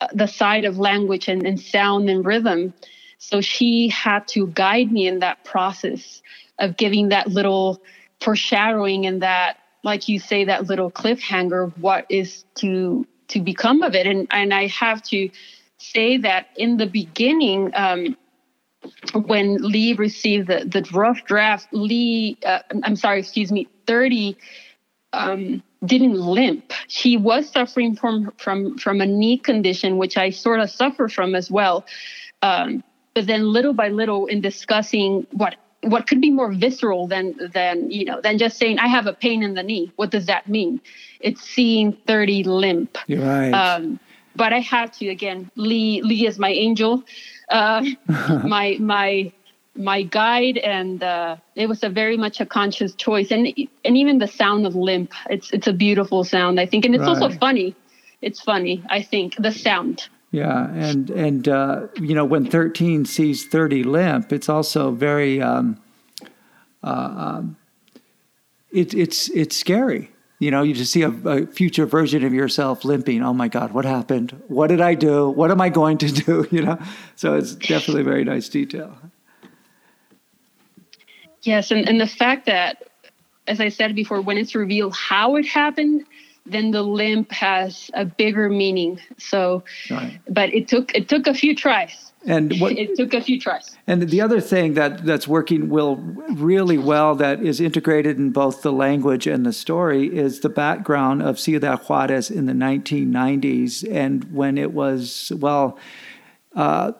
uh, the side of language and, and sound and rhythm, so she had to guide me in that process of giving that little foreshadowing and that, like you say, that little cliffhanger. What is to to become of it? And and I have to say that in the beginning. Um, when Lee received the, the rough draft, Lee, uh, I'm sorry, excuse me, 30 um, didn't limp. He was suffering from, from, from a knee condition, which I sort of suffer from as well. Um, but then little by little in discussing what what could be more visceral than than you know than just saying I have a pain in the knee. What does that mean? It's seeing 30 limp. You're right. Um, but I have to again. Lee Lee is my angel uh, my my my guide, and uh, it was a very much a conscious choice. And and even the sound of limp, it's it's a beautiful sound, I think, and it's right. also funny. It's funny, I think, the sound. Yeah, and and uh, you know when thirteen sees thirty limp, it's also very. Um, uh, um, it, it's it's scary you know, you just see a, a, future version of yourself limping. Oh my God, what happened? What did I do? What am I going to do? You know, so it's definitely a very nice detail. Yes, and, and the fact that, as I said before, when it's revealed how it happened, then the limp has a bigger meaning. So, right. but it took it took a few tries and what, it took a few tries. And the other thing that that's working will really well that is integrated in both the language and the story is the background of Ciudad Juarez in the 1990s and when it was well. Uh,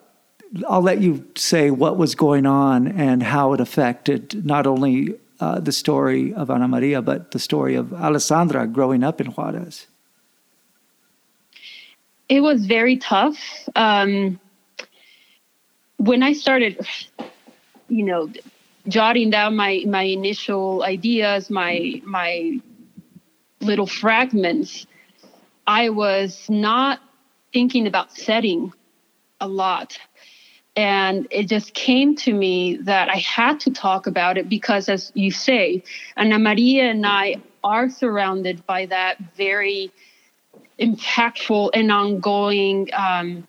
I'll let you say what was going on and how it affected not only uh, the story of Ana Maria, but the story of Alessandra growing up in Juarez. It was very tough. Um, when I started, you know, jotting down my my initial ideas, my my little fragments, I was not thinking about setting a lot. And it just came to me that I had to talk about it because, as you say, Ana Maria and I are surrounded by that very impactful and ongoing um,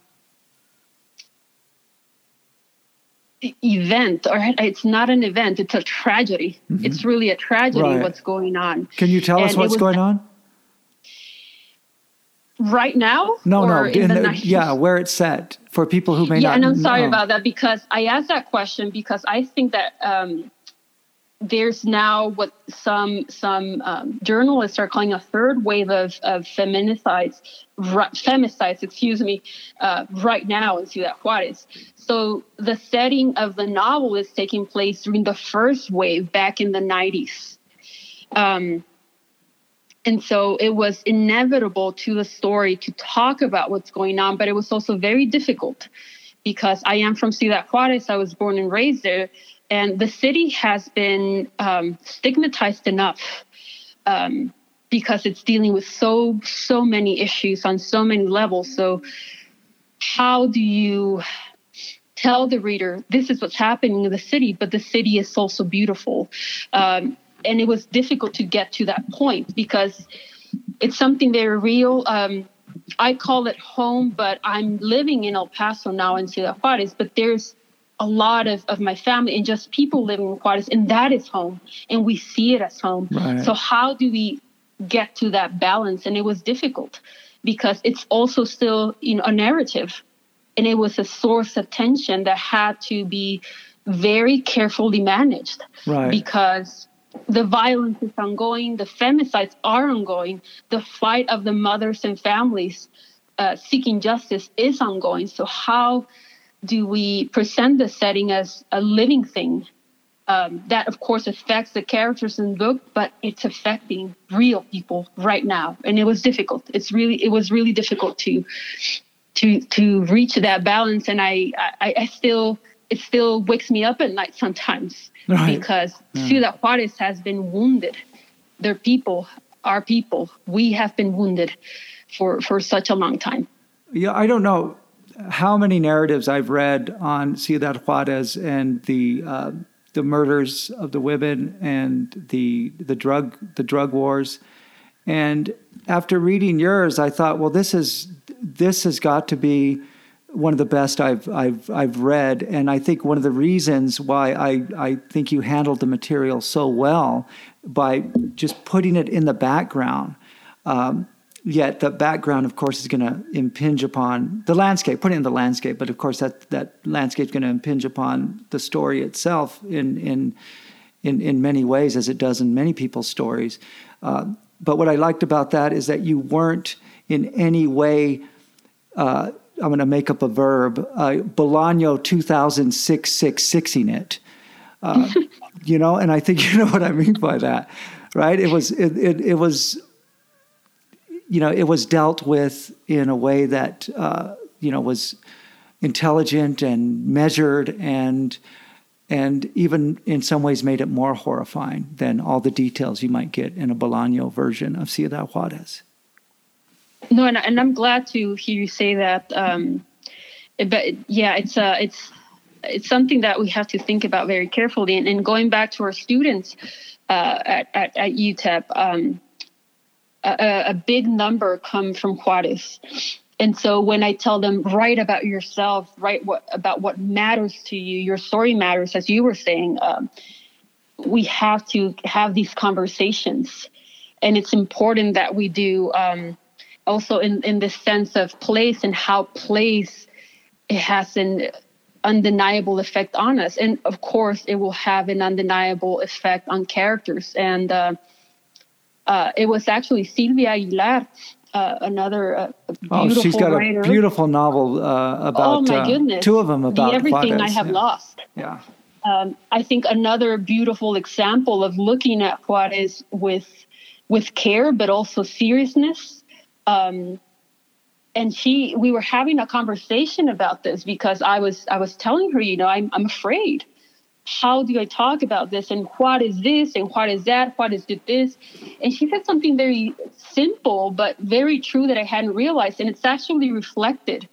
event, or it's not an event. It's a tragedy. It's really a tragedy. Right. What's going on Can you tell us And it what's was- going on? right now? No, no. in in the the- yeah, where it's set for people who may yeah, not. and I'm sorry know. about that because I asked that question because I think that um, there's now what some some um, journalists are calling a third wave of, of feminicides, ri- femicides, excuse me, uh, right now in Ciudad Juarez. So the setting of the novel is taking place during the first wave back in the 90s. Um, and so it was inevitable to the story to talk about what's going on, but it was also very difficult because I am from Ciudad Juarez. I was born and raised there, and the city has been um, stigmatized enough um, because it's dealing with so so many issues on so many levels. So, how do you tell the reader this is what's happening in the city, but the city is also beautiful? Um, and it was difficult to get to that point because it's something very real. Um, I call it home, but I'm living in El Paso now in Ciudad Juarez, but there's a lot of, of my family and just people living in Juarez, and that is home, and we see it as home. Right. So, how do we get to that balance? And it was difficult because it's also still you know, a narrative, and it was a source of tension that had to be very carefully managed Right. because the violence is ongoing, the femicides are ongoing, the fight of the mothers and families uh, seeking justice is ongoing. So, how do we present the setting as a living thing? Um, that, of course, affects the characters in the book, but it's affecting real people right now, and it was difficult. It's really, it was really difficult to to to reach that balance, and I I, I still it still wakes me up at night sometimes Right. because Ciudad Juarez has been wounded. Their people, our people, we have been wounded for for such a long time. Yeah, I don't know how many narratives I've read on Ciudad Juarez and the uh, the murders of the women and the the drug the drug wars. And after reading yours, I thought, well, this is this has got to be one of the best I've I've I've read, and I think one of the reasons why I I think you handled the material so well by just putting it in the background. Um, yet the background, of course, is going to impinge upon the landscape. Put it in the landscape, but of course that that landscape is going to impinge upon the story itself in in in in many ways, as it does in many people's stories. Uh, but what I liked about that is that you weren't in any way. Uh, I'm going to make up a verb. Uh, Bolaño 2006 ing it. Uh, you know, and I think you know what I mean by that, right? It was it, it, it was you know it was dealt with in a way that uh, you know was intelligent and measured and and even in some ways made it more horrifying than all the details you might get in a Bolaño version of Ciudad Juarez. No, and, and I'm glad to hear you say that. Um, but yeah, it's uh, it's it's something that we have to think about very carefully. And, and going back to our students uh, at, at at UTEP, um, a, a big number come from Juarez. And so when I tell them write about yourself, write what about what matters to you, your story matters, as you were saying. Um, we have to have these conversations, and it's important that we do. Um, also in, in the sense of place and how place it has an undeniable effect on us and of course it will have an undeniable effect on characters and uh, uh, it was actually Silvia Aguilar uh, another uh, Oh, she's got writer. a beautiful novel uh, about oh my uh, goodness two of them about the everything Juarez. I have yeah. lost Yeah, um, I think another beautiful example of looking at Juarez with with care, but also seriousness. Um, and she, we were having a conversation about this because I was, I was telling her, you know, I'm, I'm afraid. How do I talk about this? And what is this? And what is that? What is this? And she said something very simple, but very true that I hadn't realized. And it's actually reflected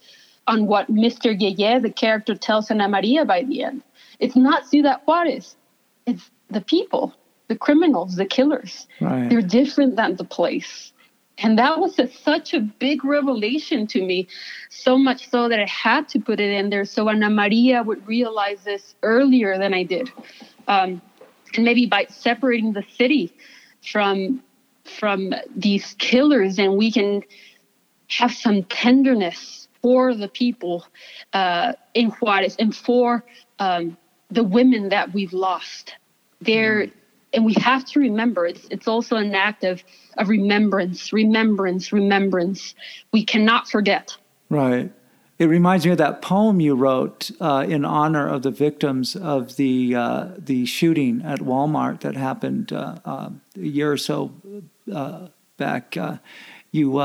on what Mr. Yeye, the character, tells Ana Maria by the end. It's not Ciudad Juarez. It's the people, the criminals, the killers. right. They're different than the place. And that was a, such a big revelation to me so much so that i had to put it in there so ana maria would realize this earlier than i did um, and maybe by separating the city from from these killers and we can have some tenderness for the people uh, in Juarez and for um, the women that we've lost. There, mm. And we have to remember it's it's also an act of of remembrance, remembrance, remembrance. We cannot forget. Right. It reminds me of that poem you wrote uh, in honor of the victims of the uh, the shooting at Walmart that happened uh, uh a year or so uh, back. Uh, you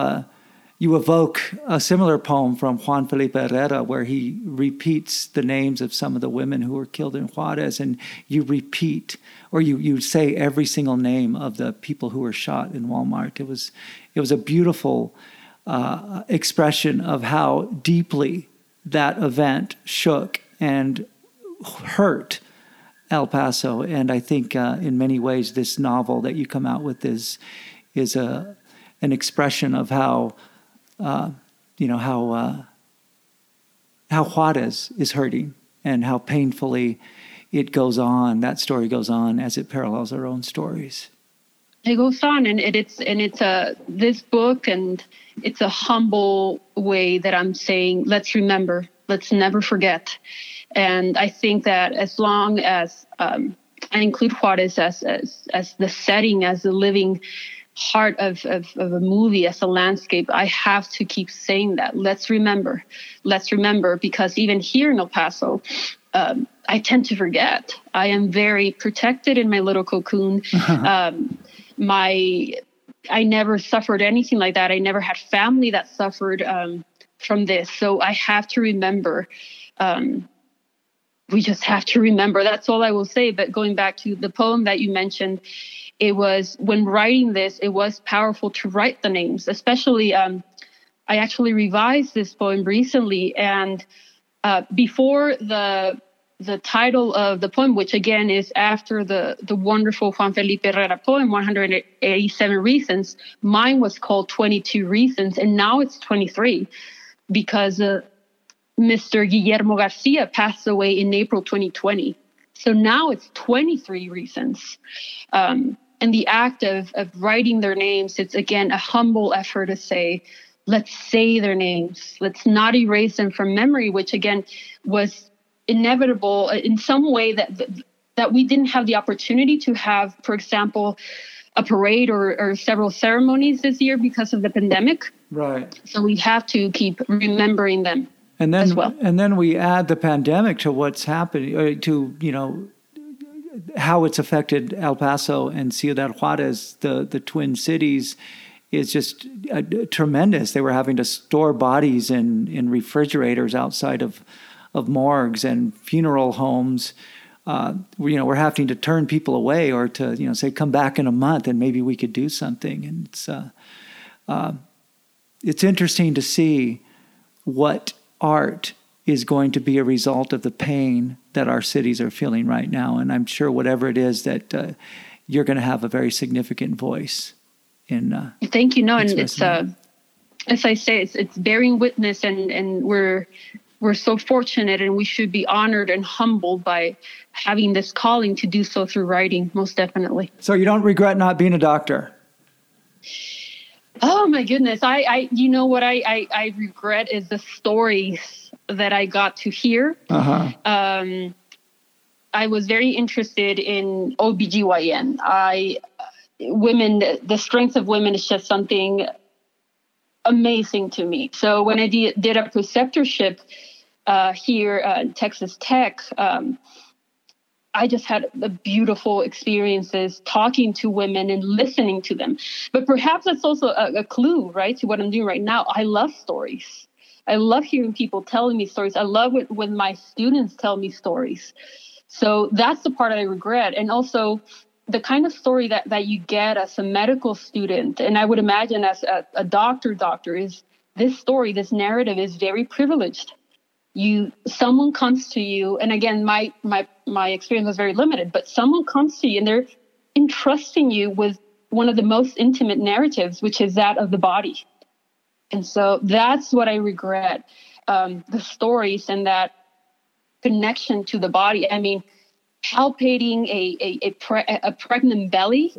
you evoke a similar poem from Juan Felipe Herrera, where he repeats the names of some of the women who were killed in Juarez, and you repeat or you you say every single name of the people who were shot in Walmart. It was it was a beautiful uh, expression of how deeply that event shook and hurt El Paso. And I think uh, in many ways, this novel that you come out with is is a an expression of how uh, you know how uh, how Juarez is hurting and how painfully it goes on. That story goes on as it parallels our own stories. It goes on, and it, it's and it's a this book, and it's a humble way that I'm saying, let's remember, let's never forget. And I think that as long as um, I include Juarez as, as as the setting, as the living heart of, of, of, a movie as a landscape, I have to keep saying that. Let's remember. Let's remember because even here in El Paso, um, I tend to forget. I am very protected in my little cocoon. um, my I never suffered anything like that. I never had family that suffered um, from this. So I have to remember. Um, we just have to remember. That's all I will say. But going back to the poem that you mentioned, it was when writing this, it was powerful to write the names, especially. Um, I actually revised this poem recently, and uh, before the the title of the poem, which again is after the the wonderful Juan Felipe Herrera poem, 187 Reasons, mine was called 22 Reasons, and now it's 23 because uh, Mr. Guillermo Garcia passed away in April 2020. So now it's 23 reasons. Um, and the act of, of writing their names, it's again a humble effort to say, let's say their names. Let's not erase them from memory, which again was inevitable in some way that that we didn't have the opportunity to have, for example, a parade or, or several ceremonies this year because of the pandemic. Right. So we have to keep remembering them. And then, well. and then we add the pandemic to what's happening, uh, to you know how it's affected El Paso and Ciudad Juarez, the, the twin cities, is just uh, tremendous. They were having to store bodies in, in refrigerators outside of, of morgues and funeral homes. Uh, you know, we're having to turn people away or to, you know, say, come back in a month and maybe we could do something. And it's, uh, uh it's interesting to see what art is going to be a result of the pain that our cities are feeling right now. And I'm sure whatever it is that uh, you're going to have a very significant voice in. Uh, Thank you. No, and it's uh, as I say, it's it's bearing witness, and and we're we're so fortunate, and we should be honored and humbled by having this calling to do so through writing. Most definitely. So you don't regret not being a doctor. Oh my goodness. I, I you know what I, I, I regret is the stories that I got to hear. Uh-huh. Um, I was very interested in OBGYN. I women the strength of women is just something amazing to me. So when I did, did a preceptorship uh, here at Texas Tech, um, I just had beautiful experiences talking to women and listening to them. But perhaps that's also a, a, clue, right, to what I'm doing right now. I love stories. I love hearing people telling me stories. I love it when my students tell me stories. So that's the part I regret. And also the kind of story that, that you get as a medical student, and I would imagine as a, a doctor, doctor, is this story, this narrative is very privileged you someone comes to you and again my my my experience was very limited but someone comes to you and they're entrusting you with one of the most intimate narratives, which is that of the body. And so that's what I regret um, the stories and that connection to the body. I mean, palpating a, a, a, pre- a pregnant belly.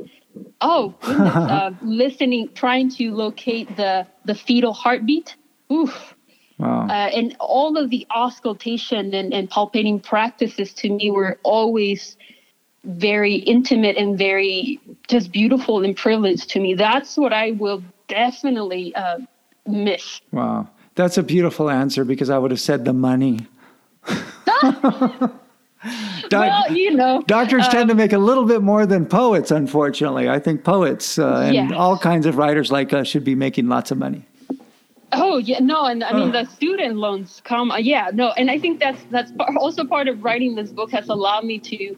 Oh, goodness. uh, listening, trying to locate the, the fetal heartbeat. Oof. Wow. Uh, and all of the auscultation and, and palpating practices to me were always very intimate and very just beautiful and privileged to me. That's what I will definitely uh, miss. Wow. That's a beautiful answer because I would have said the money. well, you know, doctors um, tend to um, make a little bit more than poets. Unfortunately, I think poets uh, and yeah. all kinds of writers like us should be making lots of money. Oh yeah, no, and I mean the student loans come. Uh, yeah, no, and I think that's that's also part of writing this book has allowed me to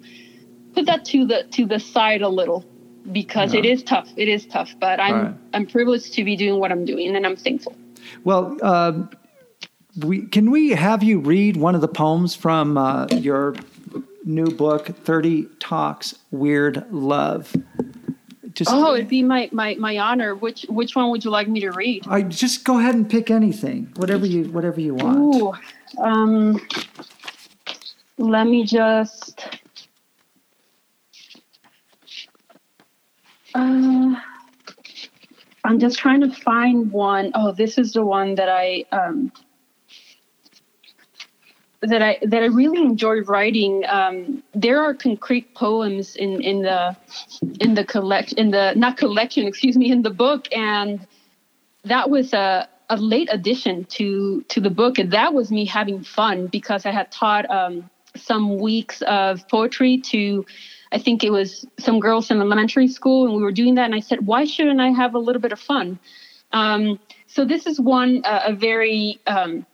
put that to the to the side a little because yeah. it is tough. It is tough, but I'm right. I'm privileged to be doing what I'm doing, and I'm thankful. Well, uh, we can we have you read one of the poems from uh, your new book, Thirty Talks Weird Love. Just, oh, it'd be my, my, my honor. Which which one would you like me to read? I just go ahead and pick anything, whatever you whatever you want. Ooh, um, let me just. Uh, I'm just trying to find one. Oh, this is the one that I um, that I that I really enjoy writing. Um, there are concrete poems in in the in the collection in the not collection, excuse me, in the book, and that was a a late addition to to the book, and that was me having fun because I had taught um, some weeks of poetry to. I think it was some girls in elementary school, and we were doing that. And I said, "Why shouldn't I have a little bit of fun?" Um, so this is one uh, a very um,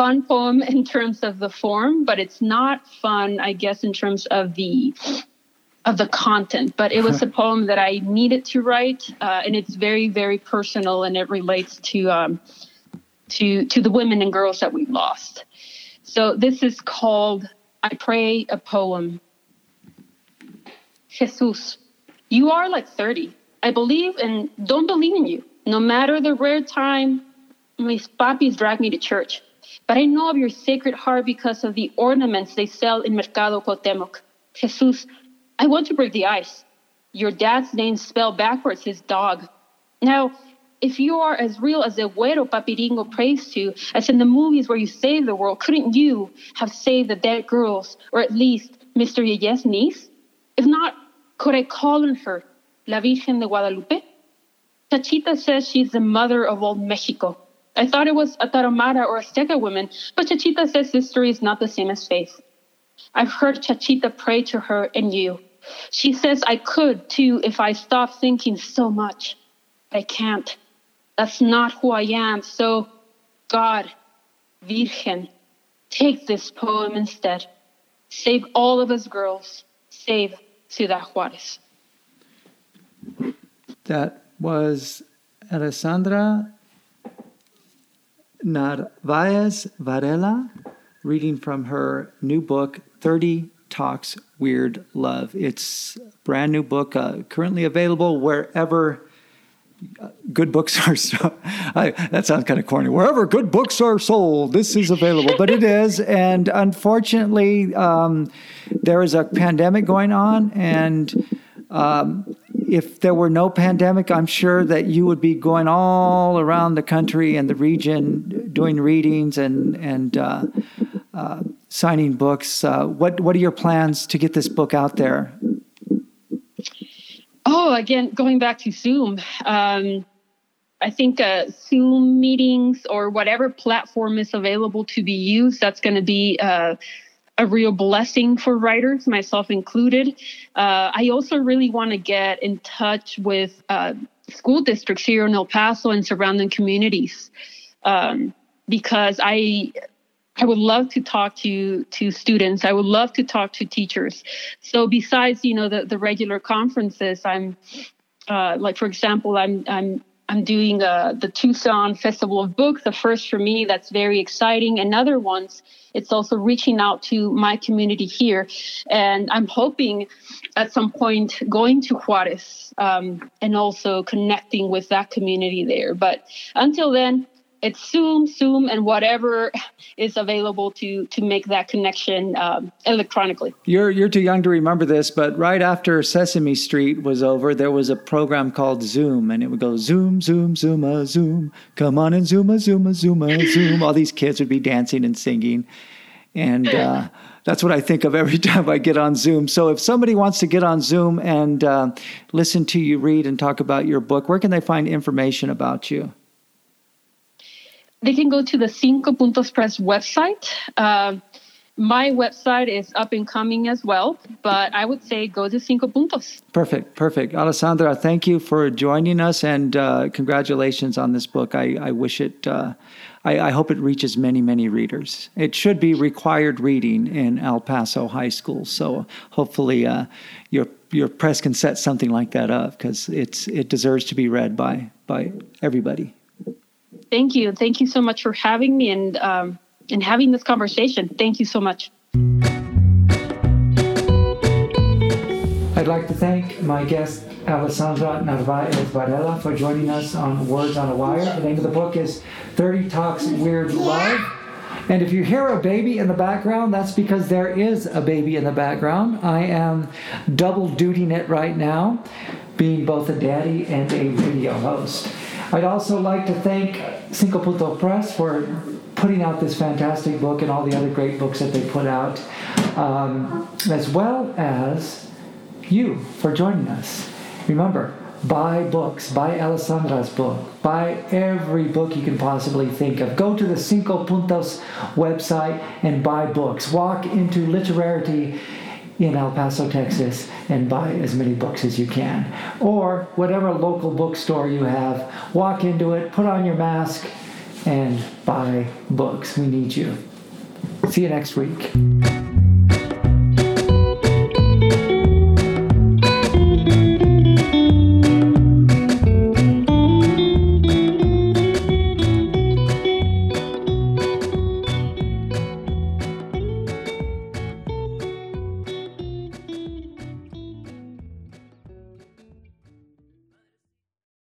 fun poem in terms of the form, but it's not fun, I guess, in terms of the of the content. But it was a poem that I needed to write, uh, and it's very, very personal, and it relates to um, to to the women and girls that we've lost. So this is called "I Pray a Poem." Jesus, you are like 30. I believe and don't believe in you. No matter the rare time, my papis drag me to church. But I know of your sacred heart because of the ornaments they sell in Mercado Cuauhtemoc. Jesus, I want to break the ice. Your dad's name spelled backwards is dog. Now, if you are as real as the Güero Papiringo prays to, as in the movies where you save the world, couldn't you have saved the dead girls, or at least Mr. Yeye's niece? If not, could I call on her, La Virgen de Guadalupe? Chachita says she's the mother of all Mexico. I thought it was a Tarahumara or a Azteca woman, but Chachita says history is not the same as faith. I've heard Chachita pray to her and you. She says I could too if I stopped thinking so much. I can't. That's not who I am. So, God, Virgen, take this poem instead. Save all of us girls. Save Ciudad Juarez. That was Alessandra Narvaez Varela, reading from her new book, 30 Talks Weird Love. It's a brand new book, uh, currently available wherever uh, good books are sold. that sounds kind of corny. Wherever good books are sold, this is available, but it is. And unfortunately, um, there is a pandemic going on, and um, if there were no pandemic, I'm sure that you would be going all around the country and the region doing readings and and uh, uh, signing books. Uh, what what are your plans to get this book out there? Oh, again, going back to Zoom. Um, I think uh, Zoom meetings or whatever platform is available to be used, that's going to be uh, a real blessing for writers, myself included. Uh, I also really want to get in touch with uh, school districts here in El Paso and surrounding communities um, because I I would love to talk to to students. I would love to talk to teachers. So besides, you know, the, the regular conferences, I'm uh, like, for example, I'm I'm I'm doing uh, the Tucson Festival of Books, the first for me. That's very exciting. And other ones, it's also reaching out to my community here. And I'm hoping at some point going to Juarez um, and also connecting with that community there. But until then, it's Zoom, Zoom, and whatever is available to to make that connection um, electronically. You're you're too young to remember this, but right after Sesame Street was over, there was a program called Zoom, and it would go Zoom, Zoom, Zooma, Zoom. Come on and Zooma, Zooma, Zooma, Zoom. All these kids would be dancing and singing, and. Uh, that's what I think of every time I get on Zoom. So, if somebody wants to get on Zoom and uh, listen to you read and talk about your book, where can they find information about you? They can go to the Cinco Puntos Press website. Uh, my website is up and coming as well, but I would say go to Cinco Puntos. Perfect, perfect. Alessandra, thank you for joining us and uh, congratulations on this book. I, I wish it, uh, I, I, hope it reaches many, many readers. It should be required reading in El Paso high school. So hopefully uh, your, your press can set something like that up because it's, it deserves to be read by, by everybody. Thank you. Thank you so much for having me and um, and having this conversation. Thank you so much. I'd like to thank my guest Alessandra Narvaez Varela for joining us on Words on a Wire. The name of the book is 30 Talks Weird Love. And if you hear a baby in the background, that's because there is a baby in the background. I am double dutying it right now, being both a daddy and a video host. I'd also like to thank Cinco Puntos Press for putting out this fantastic book and all the other great books that they put out, um, as well as you for joining us. Remember, buy books, buy Alessandra's book, buy every book you can possibly think of. Go to the Cinco Puntos website and buy books. Walk into literarity in El Paso, Texas, and buy as many books as you can. Or whatever local bookstore you have, walk into it, put on your mask, and buy books. We need you. See you next week.